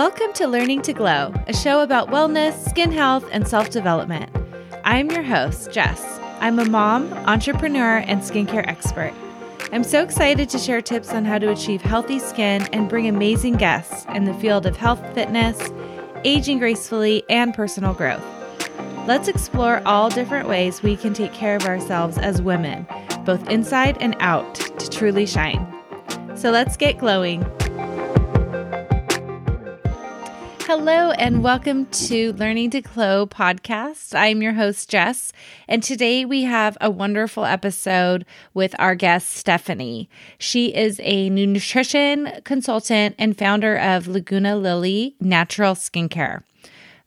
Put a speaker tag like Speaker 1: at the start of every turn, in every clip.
Speaker 1: Welcome to Learning to Glow, a show about wellness, skin health, and self development. I'm your host, Jess. I'm a mom, entrepreneur, and skincare expert. I'm so excited to share tips on how to achieve healthy skin and bring amazing guests in the field of health, fitness, aging gracefully, and personal growth. Let's explore all different ways we can take care of ourselves as women, both inside and out, to truly shine. So let's get glowing. Hello, and welcome to Learning to Glow podcast. I'm your host, Jess, and today we have a wonderful episode with our guest, Stephanie. She is a nutrition consultant and founder of Laguna Lily Natural Skincare.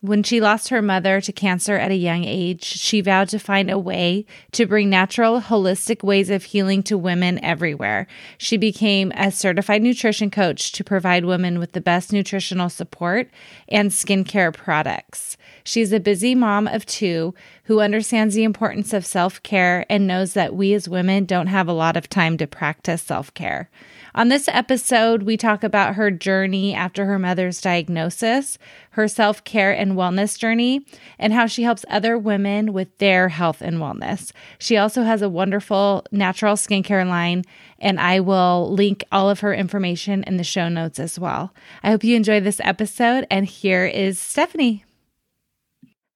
Speaker 1: When she lost her mother to cancer at a young age, she vowed to find a way to bring natural, holistic ways of healing to women everywhere. She became a certified nutrition coach to provide women with the best nutritional support and skincare products. She's a busy mom of two who understands the importance of self care and knows that we as women don't have a lot of time to practice self care. On this episode, we talk about her journey after her mother's diagnosis, her self care and wellness journey, and how she helps other women with their health and wellness. She also has a wonderful natural skincare line, and I will link all of her information in the show notes as well. I hope you enjoy this episode, and here is Stephanie.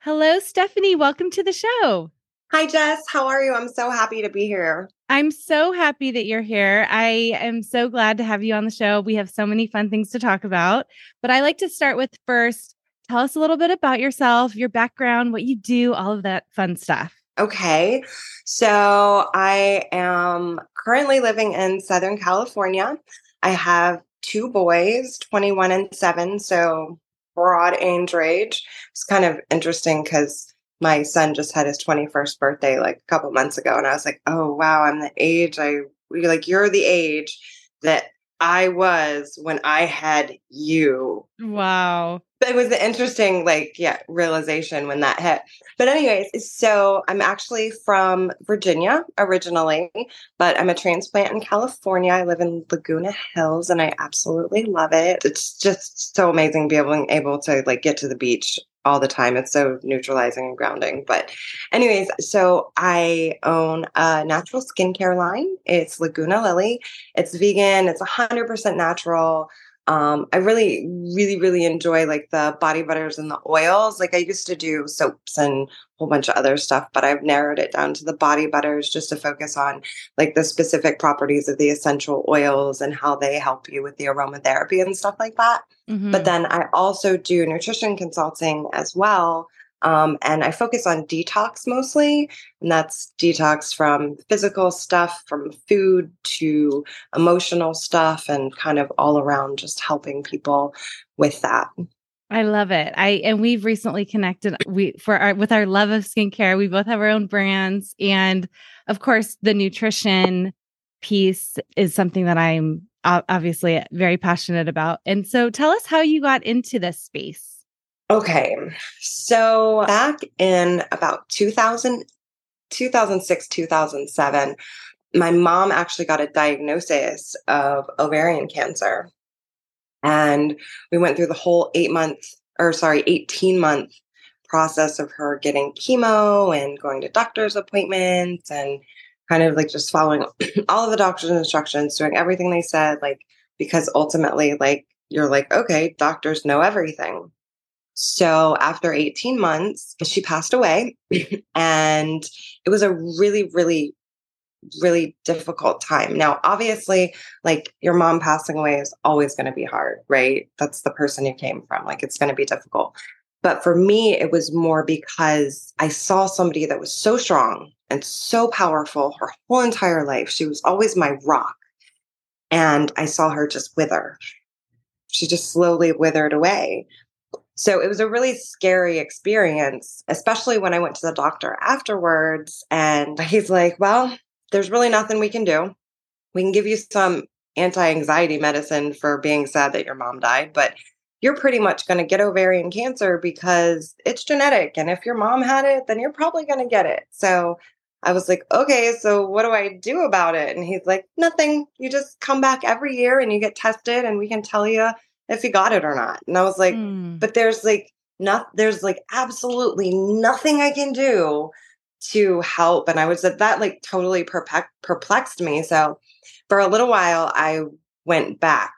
Speaker 1: Hello, Stephanie. Welcome to the show.
Speaker 2: Hi, Jess. How are you? I'm so happy to be here.
Speaker 1: I'm so happy that you're here. I am so glad to have you on the show. We have so many fun things to talk about. But I like to start with first tell us a little bit about yourself, your background, what you do, all of that fun stuff.
Speaker 2: Okay. So I am currently living in Southern California. I have two boys, 21 and 7. So broad age range. It's kind of interesting because my son just had his 21st birthday like a couple months ago and i was like oh wow i'm the age i like you're the age that i was when i had you.
Speaker 1: Wow.
Speaker 2: It was an interesting like yeah realization when that hit. But anyways so i'm actually from virginia originally but i'm a transplant in california. I live in laguna hills and i absolutely love it. It's just so amazing to be able, able to like get to the beach all the time. It's so neutralizing and grounding. But, anyways, so I own a natural skincare line. It's Laguna Lily. It's vegan. It's 100% natural. Um, I really, really, really enjoy like the body butters and the oils. Like I used to do soaps and a whole bunch of other stuff, but I've narrowed it down to the body butters just to focus on like the specific properties of the essential oils and how they help you with the aromatherapy and stuff like that. Mm-hmm. But then I also do nutrition consulting as well. Um, and I focus on detox mostly, and that's detox from physical stuff, from food to emotional stuff, and kind of all around just helping people with that.
Speaker 1: I love it. I and we've recently connected we for our with our love of skincare. We both have our own brands and of course the nutrition piece is something that I'm obviously very passionate about. And so tell us how you got into this space.
Speaker 2: Okay. So back in about 2000, 2006, 2007, my mom actually got a diagnosis of ovarian cancer. And we went through the whole eight month, or sorry, 18 month process of her getting chemo and going to doctor's appointments and kind of like just following all of the doctor's instructions, doing everything they said, like, because ultimately, like, you're like, okay, doctors know everything. So after 18 months, she passed away. and it was a really, really, really difficult time. Now, obviously, like your mom passing away is always going to be hard, right? That's the person you came from. Like it's going to be difficult. But for me, it was more because I saw somebody that was so strong and so powerful her whole entire life. She was always my rock. And I saw her just wither. She just slowly withered away. So it was a really scary experience, especially when I went to the doctor afterwards. And he's like, Well, there's really nothing we can do. We can give you some anti anxiety medicine for being sad that your mom died, but you're pretty much going to get ovarian cancer because it's genetic. And if your mom had it, then you're probably going to get it. So I was like, okay, so what do I do about it? And he's like, nothing. You just come back every year and you get tested, and we can tell you if he got it or not. And I was like,
Speaker 1: Mm.
Speaker 2: but there's like not there's like absolutely nothing I can do to help. And I was that that like totally perplexed me. So for a little while, I went back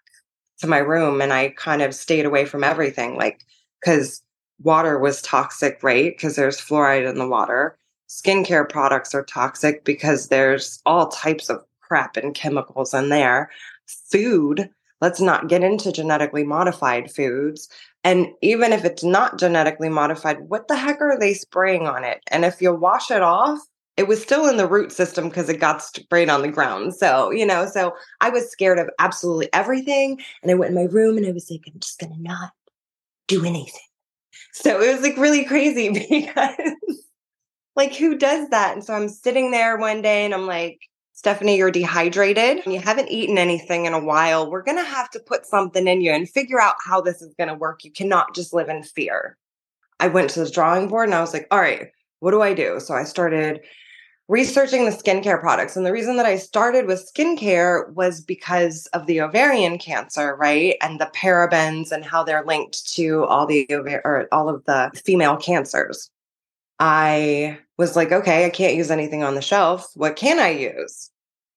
Speaker 2: to my room and I kind of stayed away from everything, like because water was toxic, right? Because there's fluoride in the water. Skincare products are toxic because there's all types of crap and chemicals in there. Food, let's not get into genetically modified foods. And even if it's not genetically modified, what the heck are they spraying on it? And if you wash it off, it was still in the root system because it got sprayed on the ground. So, you know, so I was scared of absolutely everything. And I went in my room and I was like, I'm just going to not do anything. So it was like really crazy because, like, who does that? And so I'm sitting there one day and I'm like, Stephanie, you're dehydrated and you haven't eaten anything in a while. We're going to have to put something in you and figure out how this is going to work. You cannot just live in fear. I went to the drawing board and I was like, all right, what do I do? So I started researching the skincare products. And the reason that I started with skincare was because of the ovarian cancer, right? And the parabens and how they're linked to all the or all of the female cancers. I was like, okay, I can't use anything on the shelf. What can I use?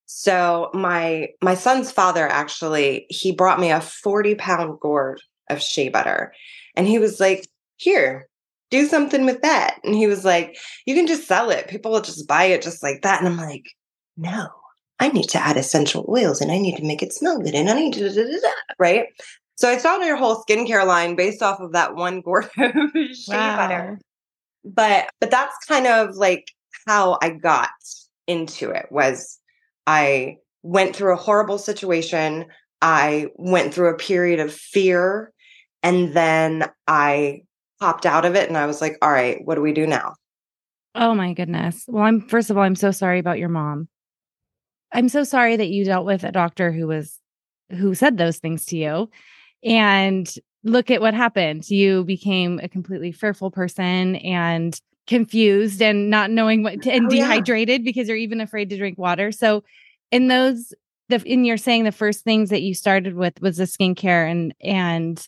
Speaker 2: So my my son's father actually he brought me a 40 pound gourd of shea butter. And he was like, here, do something with that. And he was like, you can just sell it. People will just buy it just like that. And I'm like, no, I need to add essential oils and I need to make it smell good and I need to, da, da, da, right? So I started a whole skincare line based off of that one gourd of shea butter. But but that's kind of like how I got into it was I went through a horrible situation. I went through a period of fear and then I popped out of it and I was like, all right, what do we do now?
Speaker 1: Oh my goodness. Well, I'm first of all, I'm so sorry about your mom. I'm so sorry that you dealt with a doctor who was who said those things to you. And look at what happened. You became a completely fearful person and confused and not knowing what to, and
Speaker 2: Oh, yeah.
Speaker 1: dehydrated because you're even afraid to drink water. So in those the in you're saying the first things that you started with was the skincare and and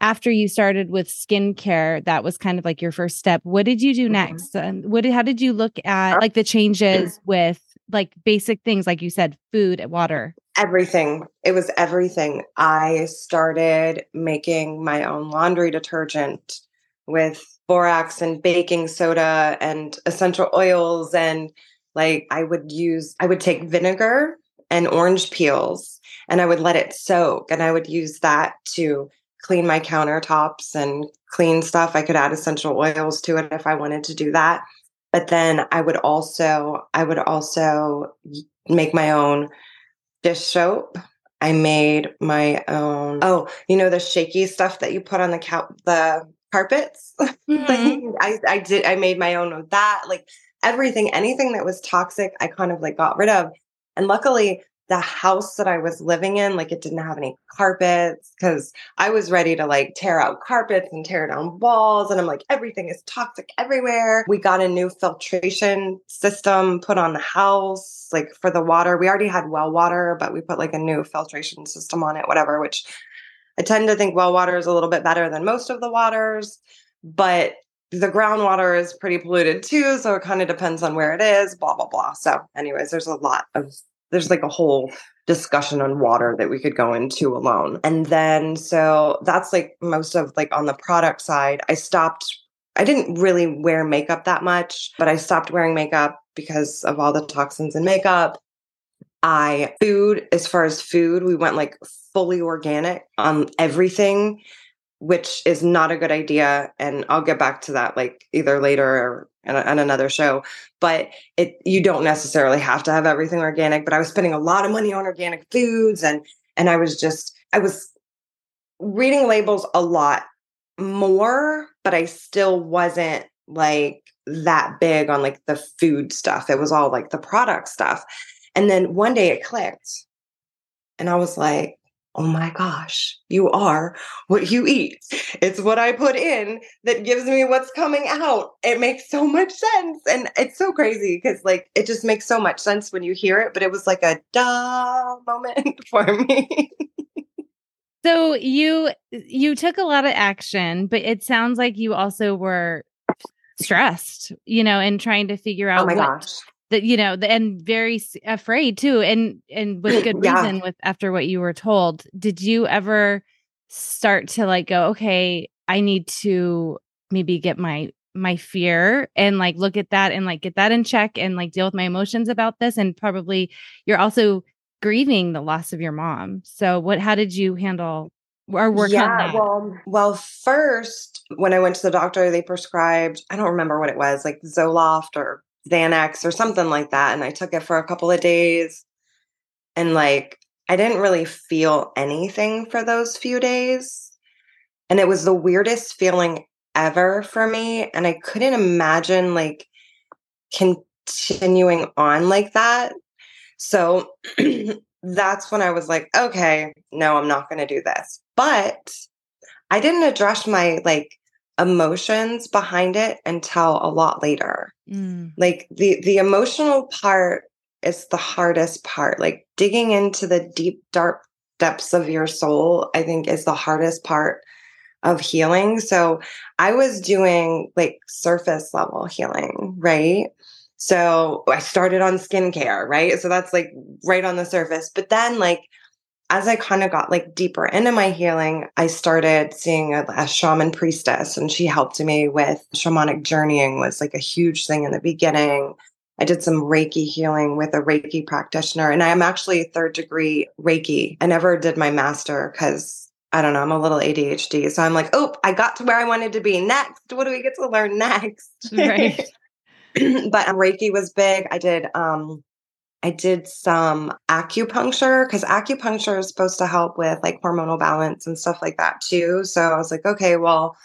Speaker 1: after you started with skincare, that was kind of like your first step. What did you do
Speaker 2: Mhm.
Speaker 1: next? And what did, how did you look at like the changes with like basic things, like you said, food, and water?
Speaker 2: Everything. It was everything. I started making my own laundry detergent with borax and baking soda and essential oils. And like I would use, I would take vinegar and orange peels and I would let it soak and I would use that to clean my countertops and clean stuff. I could add essential oils to it if I wanted to do that. But then I would also, I would also make my own dish soap. I made my own. Oh, you know the shaky stuff that you put on the cou- the carpets.
Speaker 1: Mhm.
Speaker 2: I I did. I made my own of that. Like everything, anything that was toxic, I kind of like got rid of. And luckily, the house that I was living in, like it didn't have any carpets because I was ready to like tear out carpets and tear down walls. And I'm like, everything is toxic everywhere. We got a new filtration system put on the house, like for the water. We already had well water, but we put like a new filtration system on it, whatever, which I tend to think well water is a little bit better than most of the waters, but the groundwater is pretty polluted too. So it kind of depends on where it is, blah, blah, blah. So, anyways, there's a lot of there's like a whole discussion on water that we could go into alone. And then so that's like most of like on the product side, I stopped I didn't really wear makeup that much, but I stopped wearing makeup because of all the toxins in makeup. I food as far as food, we went like fully organic on everything, which is not a good idea and I'll get back to that like either later or on another show but it you don't necessarily have to have everything organic but i was spending a lot of money on organic foods and and i was just i was reading labels a lot more but i still wasn't like that big on like the food stuff. It was all like the product stuff. And then one day it clicked and i was like oh my gosh, you are what you eat. It's what I put in that gives me what's coming out. It makes so much sense. And it's so crazy because, like, it just makes so much sense when you hear it. But it was like a duh moment for me.
Speaker 1: So you you took a lot of action, but it sounds like you also were stressed, you know, and trying to figure oh out
Speaker 2: oh my
Speaker 1: what
Speaker 2: gosh.
Speaker 1: That you know, and very afraid too, and and with good
Speaker 2: Yeah.
Speaker 1: reason. With after what you were told, did you ever start to like go, okay, I need to maybe get my my fear and like look at that and like get that in check and like deal with my emotions about this, and probably you're also grieving the loss of your mom. So what? How did you handle or work on
Speaker 2: yeah,
Speaker 1: that?
Speaker 2: well, well, first when I went to the doctor, they prescribed, I don't remember what it was, like Zoloft or Xanax or something like that. And I took it for a couple of days. And like I didn't really feel anything for those few days. And it was the weirdest feeling ever for me. And I couldn't imagine like continuing on like that. So that's when I was like, okay, no, I'm not going to do this. But I didn't address my like emotions behind it until a lot later.
Speaker 1: Mm,
Speaker 2: Like the the emotional part is the hardest part. Like digging into the deep dark depths of your soul, I think is the hardest part of healing. So I was doing like surface level healing, right? So I started on skincare, right? So that's like right on the surface. But then like as I kind of got like deeper into my healing, I started seeing a, a shaman priestess and she helped me with shamanic journeying was like a huge thing in the beginning. I did some Reiki healing with a Reiki practitioner and I am actually third degree Reiki. I never did my master because I don't know, I'm a little ADHD. So I'm like, oh, I got to where I wanted to be next. What do we get to learn next?
Speaker 1: right.
Speaker 2: but um, Reiki was big. I did um I did some acupuncture because acupuncture is supposed to help with like hormonal balance and stuff like that too. So I was like, okay, well,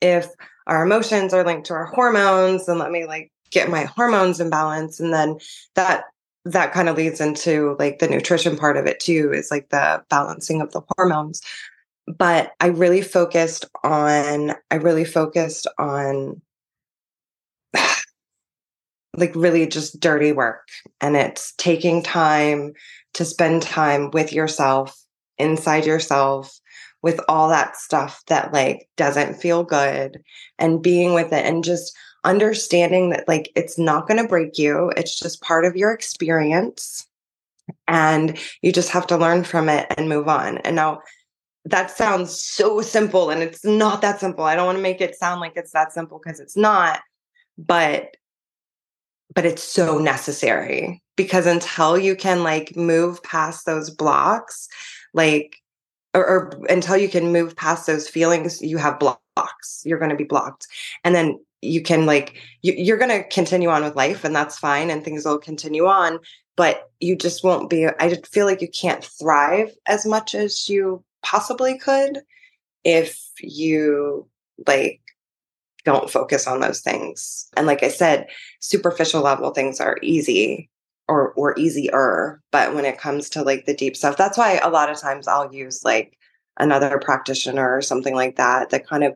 Speaker 2: if our emotions are linked to our hormones, then let me like get my hormones in balance. And then that that kind of leads into like the nutrition part of it too, is like the balancing of the hormones. But I really focused on I really focused on like really just dirty work and it's taking time to spend time with yourself inside yourself with all that stuff that like doesn't feel good and being with it and just understanding that like it's not going to break you it's just part of your experience and you just have to learn from it and move on. And now that sounds so simple and it's not that simple. I don't want to make it sound like it's that simple because it's not but but it's so necessary because until you can like move past those blocks like or, or until you can move past those feelings you have blocks you're going to be blocked. And then you can like you, you're going to continue on with life and that's fine and things will continue on but you just won't be i feel like you can't thrive as much as you possibly could if you like don't focus on those things. And like I said, superficial level things are easy or or easier, but when it comes to like the deep stuff, that's why a lot of times I'll use like another practitioner or something like that that kind of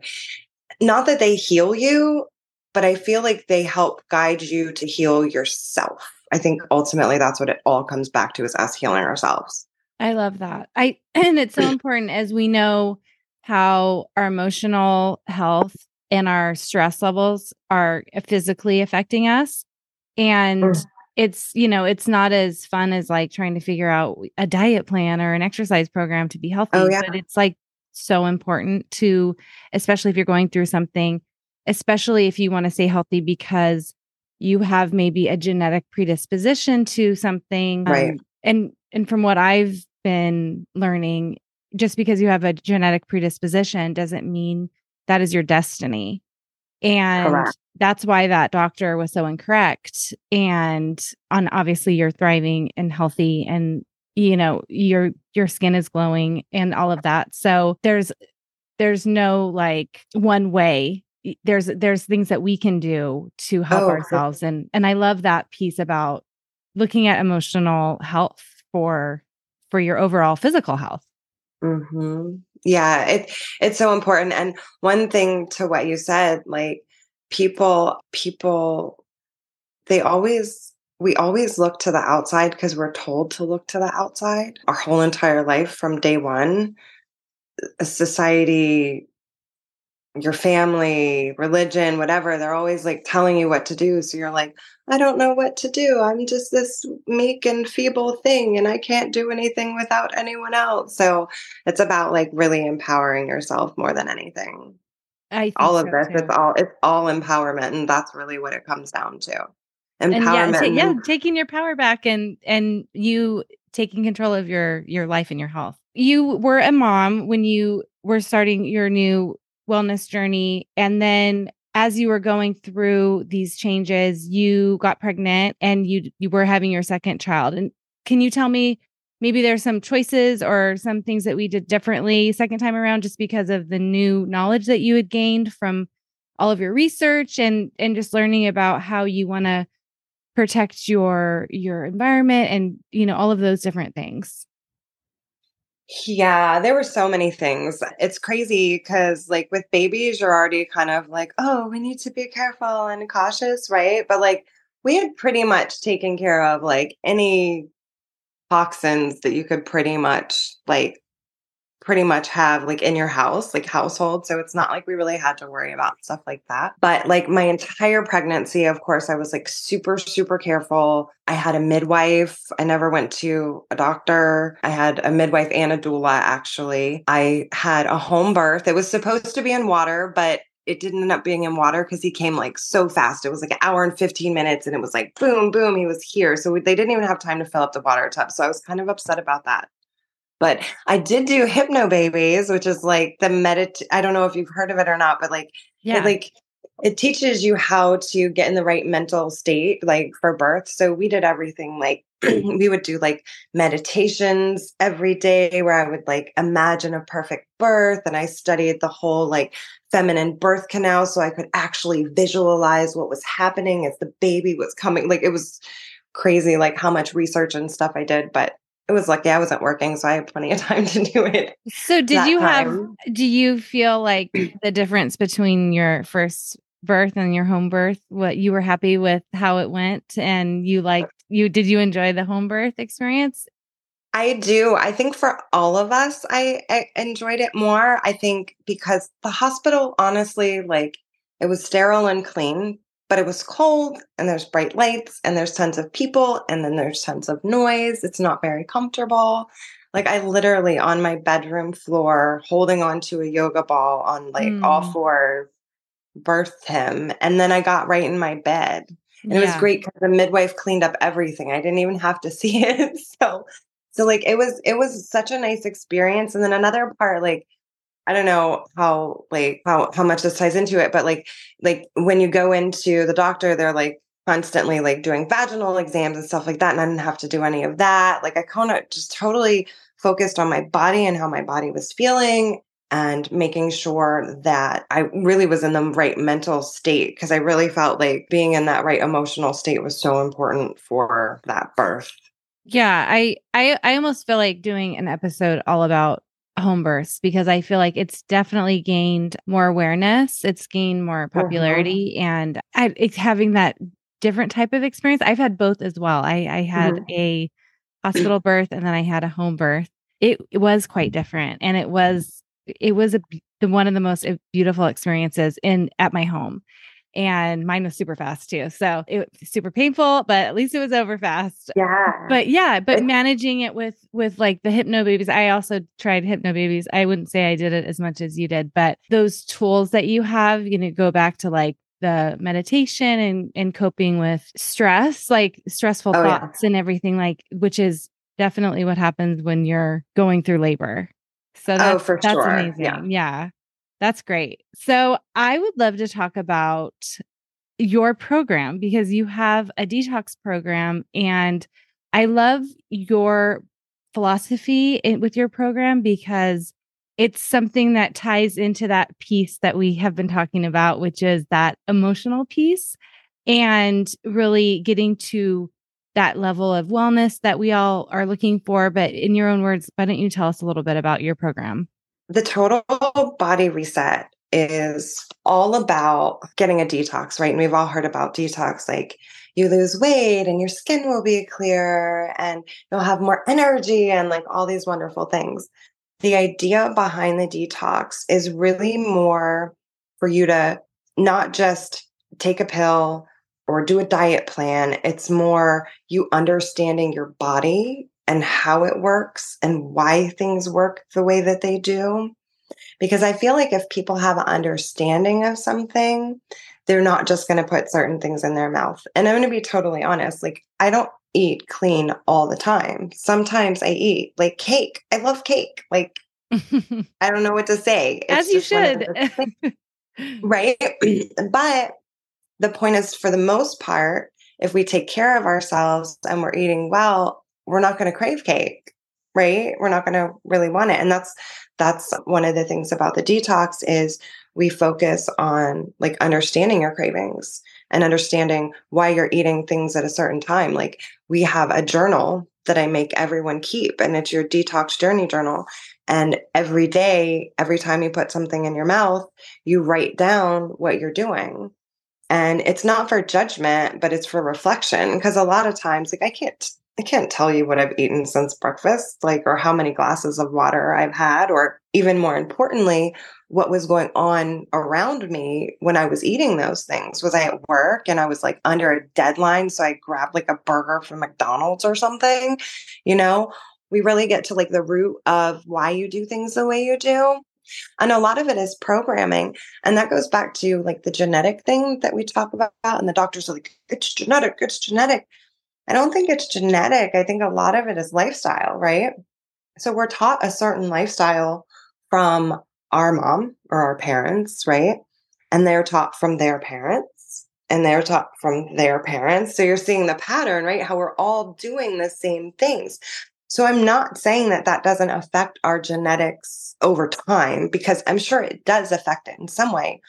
Speaker 2: not that they heal you, but I feel like they help guide you to heal yourself. I think ultimately that's what it all comes back to is us healing ourselves.
Speaker 1: I love that. I and it's so important as we know how our emotional health and our stress levels are physically affecting us. And
Speaker 2: Mm.
Speaker 1: it's, you know, it's not as fun as like trying to figure out a diet plan or an exercise program to be healthy.
Speaker 2: Oh, yeah.
Speaker 1: But it's like so important to, especially if you're going through something, especially if you want to stay healthy because you have maybe a genetic predisposition to something.
Speaker 2: Right.
Speaker 1: Um, and and from what I've been learning, just because you have a genetic predisposition doesn't mean that is your destiny. And
Speaker 2: Correct.
Speaker 1: that's why that doctor was so incorrect. And on obviously you're thriving and healthy and you know your your skin is glowing and all of that. So there's there's no like one way. There's there's things that we can do to help
Speaker 2: Oh,
Speaker 1: ourselves. And and I love that piece about looking at emotional health for for your overall physical health.
Speaker 2: hmm Yeah, it it's so important. And one thing to what you said, like people, people, they always we always look to the outside because we're told to look to the outside our whole entire life from day one. A society your family, religion, whatever, they're always like telling you what to do. So you're like, I don't know what to do. I'm just this meek and feeble thing and I can't do anything without anyone else. So it's about like really empowering yourself more than anything.
Speaker 1: I
Speaker 2: all of
Speaker 1: so
Speaker 2: this
Speaker 1: too.
Speaker 2: it's all it's all empowerment and that's really what it comes down to.
Speaker 1: and yeah,
Speaker 2: Empowerment.
Speaker 1: yeah, taking your power back and and you taking control of your your life and your health. You were a mom when you were starting your new wellness journey and then as you were going through these changes, you got pregnant and you you were having your second child. And can you tell me maybe there's some choices or some things that we did differently second time around just because of the new knowledge that you had gained from all of your research and and just learning about how you want to protect your your environment and you know all of those different things
Speaker 2: Yeah, there were so many things. It's crazy because, like, with babies, you're already kind of like, oh, we need to be careful and cautious, right? But, like, we had pretty much taken care of like any toxins that you could pretty much, like, pretty much have like in your house, like household. So it's not like we really had to worry about stuff like that. But like my entire pregnancy, of course, I was like super, super careful. I had a midwife. I never went to a doctor. I had a midwife and a doula, actually. I had a home birth. It was supposed to be in water, but it didn't end up being in water because he came like so fast. It was like an hour and 15 minutes and it was like boom, boom, he was here. So they didn't even have time to fill up the water tub. So I was kind of upset about that. But I did do Hypnobabies, which is like the medit. I don't know if you've heard of it or not, but like,
Speaker 1: yeah
Speaker 2: it, like it teaches you how to get in the right mental state, like for birth. So we did everything. Like we would do like meditations every day, where I would like imagine a perfect birth, and I studied the whole like feminine birth canal, so I could actually visualize what was happening as the baby was coming. Like it was crazy, like how much research and stuff I did, but it was lucky I wasn't working, so I had plenty of time to do it.
Speaker 1: so did you have
Speaker 2: time.
Speaker 1: do you feel like the difference between your first birth and your home birth what you were happy with how it went and you liked you did you enjoy the home birth experience
Speaker 2: I do. I think for all of us, I, I enjoyed it more. I think because the hospital, honestly, like it was sterile and clean, but it was cold and there's bright lights and there's tons of people and then there's tons of noise. It's not very comfortable. Like I literally on my bedroom floor holding onto a yoga ball on like all
Speaker 1: mm.
Speaker 2: four birthed him. And then I got right in my bed. And it was great because the midwife cleaned up everything. I didn't even have to see it. So so like it was it was such a nice experience. And then another part, like I don't know how like how how much this ties into it, but like like when you go into the doctor, they're like constantly like doing vaginal exams and stuff like that. And I didn't have to do any of that. Like I kind of just totally focused on my body and how my body was feeling and making sure that I really was in the right mental state because I really felt like being in that right emotional state was so important for that birth.
Speaker 1: Yeah, I I I almost feel like doing an episode all about home births because I feel like it's definitely gained more awareness. It's gained more popularity, and I it's having that different type of experience. I've had both as well. I I had a hospital birth and then I had a home birth. It, it was quite different, and it was it was a the one of the most uh, beautiful experiences in at my home. And mine was super fast too. So it was super painful, but at least it was over fast
Speaker 2: Yeah.
Speaker 1: but yeah but managing it with with like the Hypnobabies i also tried Hypnobabies i wouldn't say i did it as much as you did but those tools that you have you know go back to like the meditation and and coping with stress like stressful
Speaker 2: Oh, yeah.
Speaker 1: thoughts and everything like which is definitely what happens when you're going through labor so oh, that's,
Speaker 2: Oh, for
Speaker 1: that's
Speaker 2: sure.
Speaker 1: amazing
Speaker 2: Yeah.
Speaker 1: yeah that's great. So i would love to talk about your program because you have a detox program and I love your philosophy with your program because it's something that ties into that piece that we have been talking about which is that emotional piece and really getting to that level of wellness that we all are looking for. But in your own words why don't you tell us a little bit about your program
Speaker 2: The total body reset is all about getting a detox, right? And we've all heard about detox, like you lose weight and your skin will be clearer and you'll have more energy and like all these wonderful things. the idea behind the detox is really more for you to not just take a pill or do a diet plan. It's more you understanding your body and how it works and why things work the way that they do. Because I feel like if people have an understanding of something, they're not just going to put certain things in their mouth. And I'm going to be totally honest like, I don't eat clean all the time. Sometimes I eat like cake. I love cake. Like, I don't know what to say.
Speaker 1: It's As you should.
Speaker 2: right. but the point is, for the most part, if we take care of ourselves and we're eating well, we're not going to crave cake, right? We're not going to really want it. And that's that's one of the things about the detox is we focus on like understanding your cravings and understanding why you're eating things at a certain time. Like we have a journal that I make everyone keep and it's your detox journey journal. And every day, every time you put something in your mouth, you write down what you're doing. And it's not for judgment, but it's for reflection. Because a lot of times, like I can't I can't tell you what I've eaten since breakfast, like, or how many glasses of water I've had, or even more importantly, what was going on around me when I was eating those things. Was I at work and I was like under a deadline? So I grabbed like a burger from McDonald's or something, you know? We really get to like the root of why you do things the way you do. And a lot of it is programming. And that goes back to like the genetic thing that we talk about. And the doctors are like, it's genetic, it's genetic. I don't think it's genetic. I think a lot of it is lifestyle, right? So we're taught a certain lifestyle from our mom or our parents, right? And they're taught from their parents and they're taught from their parents. So you're seeing the pattern, right? How we're all doing the same things. So I'm not saying that that doesn't affect our genetics over time because I'm sure it does affect it in some way.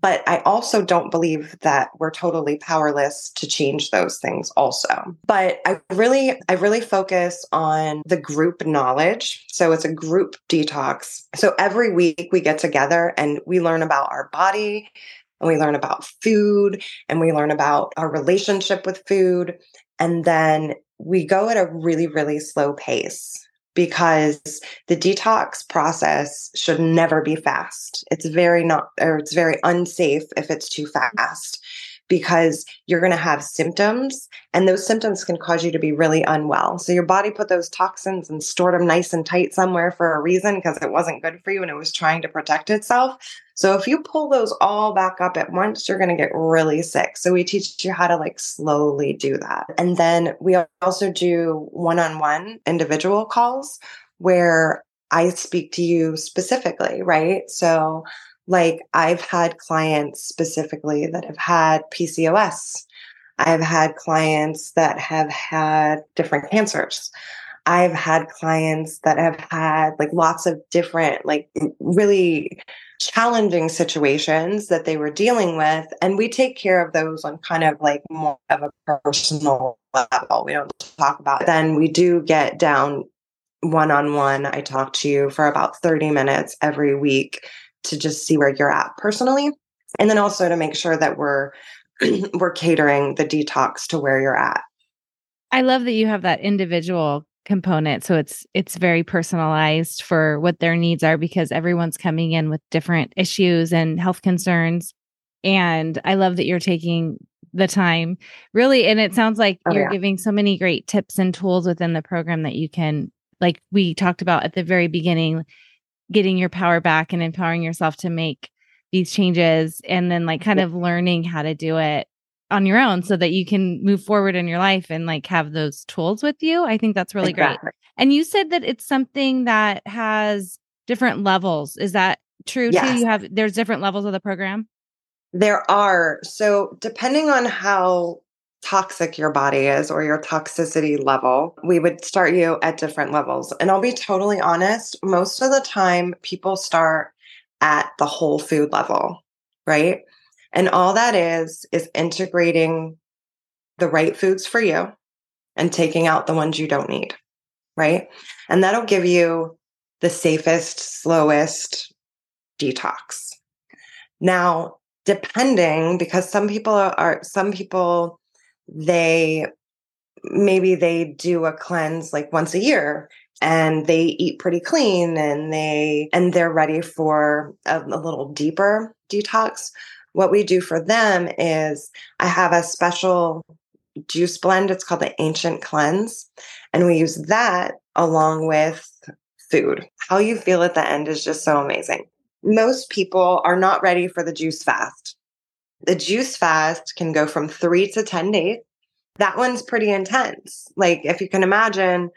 Speaker 2: But I also don't believe that we're totally powerless to change those things also. But I really, I really focus on the group knowledge. So it's a group detox. So every week we get together and we learn about our body and we learn about food and we learn about our relationship with food. And then we go at a really, really slow pace because the detox process should never be fast. It's very not, or it's very unsafe if it's too fast because you're going to have symptoms and those symptoms can cause you to be really unwell. So your body put those toxins and stored them nice and tight somewhere for a reason because it wasn't good for you and it was trying to protect itself. So if you pull those all back up at once, you're going to get really sick. So we teach you how to like slowly do that. And then we also do one-on-one individual calls where I speak to you specifically, right? So like I've had clients specifically that have had PCOS. I've had clients that have had different cancers. I've had clients that have had like lots of different, like really challenging situations that they were dealing with. And we take care of those on kind of like more of a personal level. We don't talk about it. Then we do get down one on one. I talk to you for about 30 minutes every week to just see where you're at personally and then also to make sure that we're we're catering the detox to where you're at
Speaker 1: i love that you have that individual component so it's it's very personalized for what their needs are because everyone's coming in with different issues and health concerns and i love that you're taking the time really and it sounds like oh, you're yeah. giving so many great tips and tools within the program that you can like we talked about at the very beginning getting your power back and empowering yourself to make these changes and then like kind of learning how to do it on your own so that you can move forward in your life and like have those tools with you. I think that's really exactly. great. And you said that it's something that has different levels. Is that true yes. too? You have there's different levels of the program?
Speaker 2: There are. So depending on how toxic your body is or your toxicity level, we would start you at different levels. And I'll be totally honest, most of the time people start at the whole food level, right? And all that is, is integrating the right foods for you and taking out the ones you don't need, right? And that'll give you the safest, slowest detox. Now, depending, because some people are, some people they maybe they do a cleanse like once a year and they eat pretty clean and they and they're ready for a, a little deeper detox. What we do for them is i have a special juice blend it's called the ancient cleanse and we use that along with food. How you feel at the end is just so amazing. Most people are not ready for the juice fast the juice fast can go from three to 10 days that one's pretty intense like if you can imagine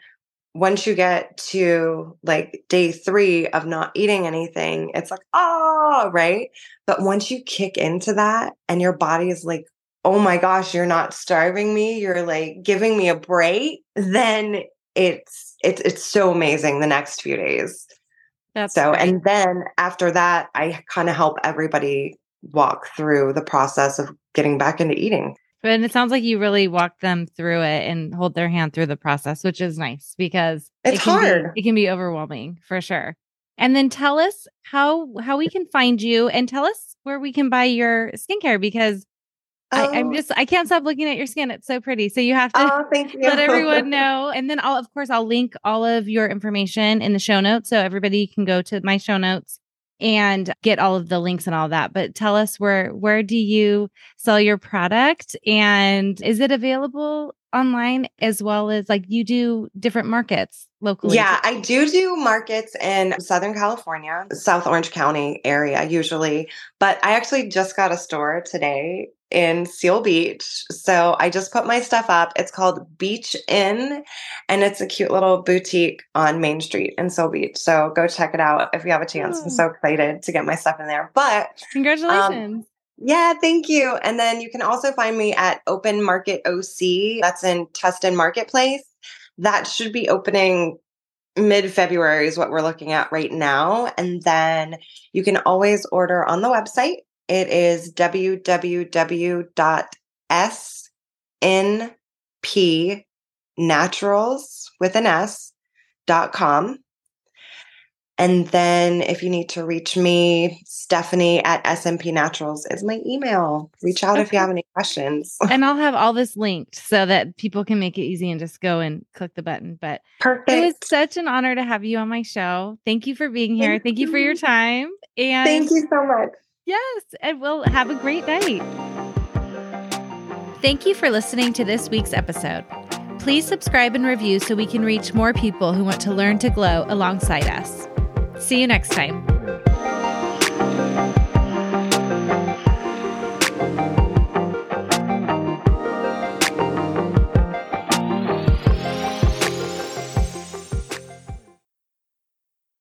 Speaker 2: once you get to like day three of not eating anything, it's like, oh, right. But once you kick into that and your body is like, oh my gosh, you're not starving me, you're like giving me a break, then it's it's it's so amazing the next few days. That's so great. and then after that, I kind of help everybody walk through the process of getting back into eating.
Speaker 1: And it sounds like you really walk them through it and hold their hand through the process, which is nice because
Speaker 2: it's
Speaker 1: it
Speaker 2: hard.
Speaker 1: Be, it can be overwhelming for sure. And then tell us how how we can find you and tell us where we can buy your skincare because oh. I, am um just I can't stop looking at your skin. It's so pretty. So you have to
Speaker 2: oh, you.
Speaker 1: let everyone know. And then I'll of course I'll link all of your information in the show notes so everybody can go to my show notes and get all of the links and all that. But tell us where where do you sell your product and is it available online as well as like you do different markets locally?
Speaker 2: Yeah, I do do markets in Southern California, South Orange County area usually, but I actually just got a store today in Seal Beach. So I just put my stuff up. It's called Beach Inn and it's a cute little boutique on Main Street in Seal Beach. So go check it out if you have a chance. I'm so excited to get my stuff in there. But
Speaker 1: um, congratulations. Um,
Speaker 2: yeah, thank you. And then you can also find me at Open Market OC. That's in Tustin Marketplace. That should be opening mid February, is what we're looking at right now. And then you can always order on the website it is www.snpnaturals with an. And then if you need to reach me, Stephanie at SNP Naturals is my email. Reach out okay. if you have any questions.
Speaker 1: and I'll have all this linked so that people can make it easy and just go and click the button. But
Speaker 2: perfect.
Speaker 1: It was such an honor to have you on my show. Thank you for being here. Thank, Thank you. you for your time. And
Speaker 2: thank you so much.
Speaker 1: Yes, and we'll have a great night. Thank you for listening to this week's episode. Please subscribe and review so we can reach more people who want to learn to glow alongside us. See you next time.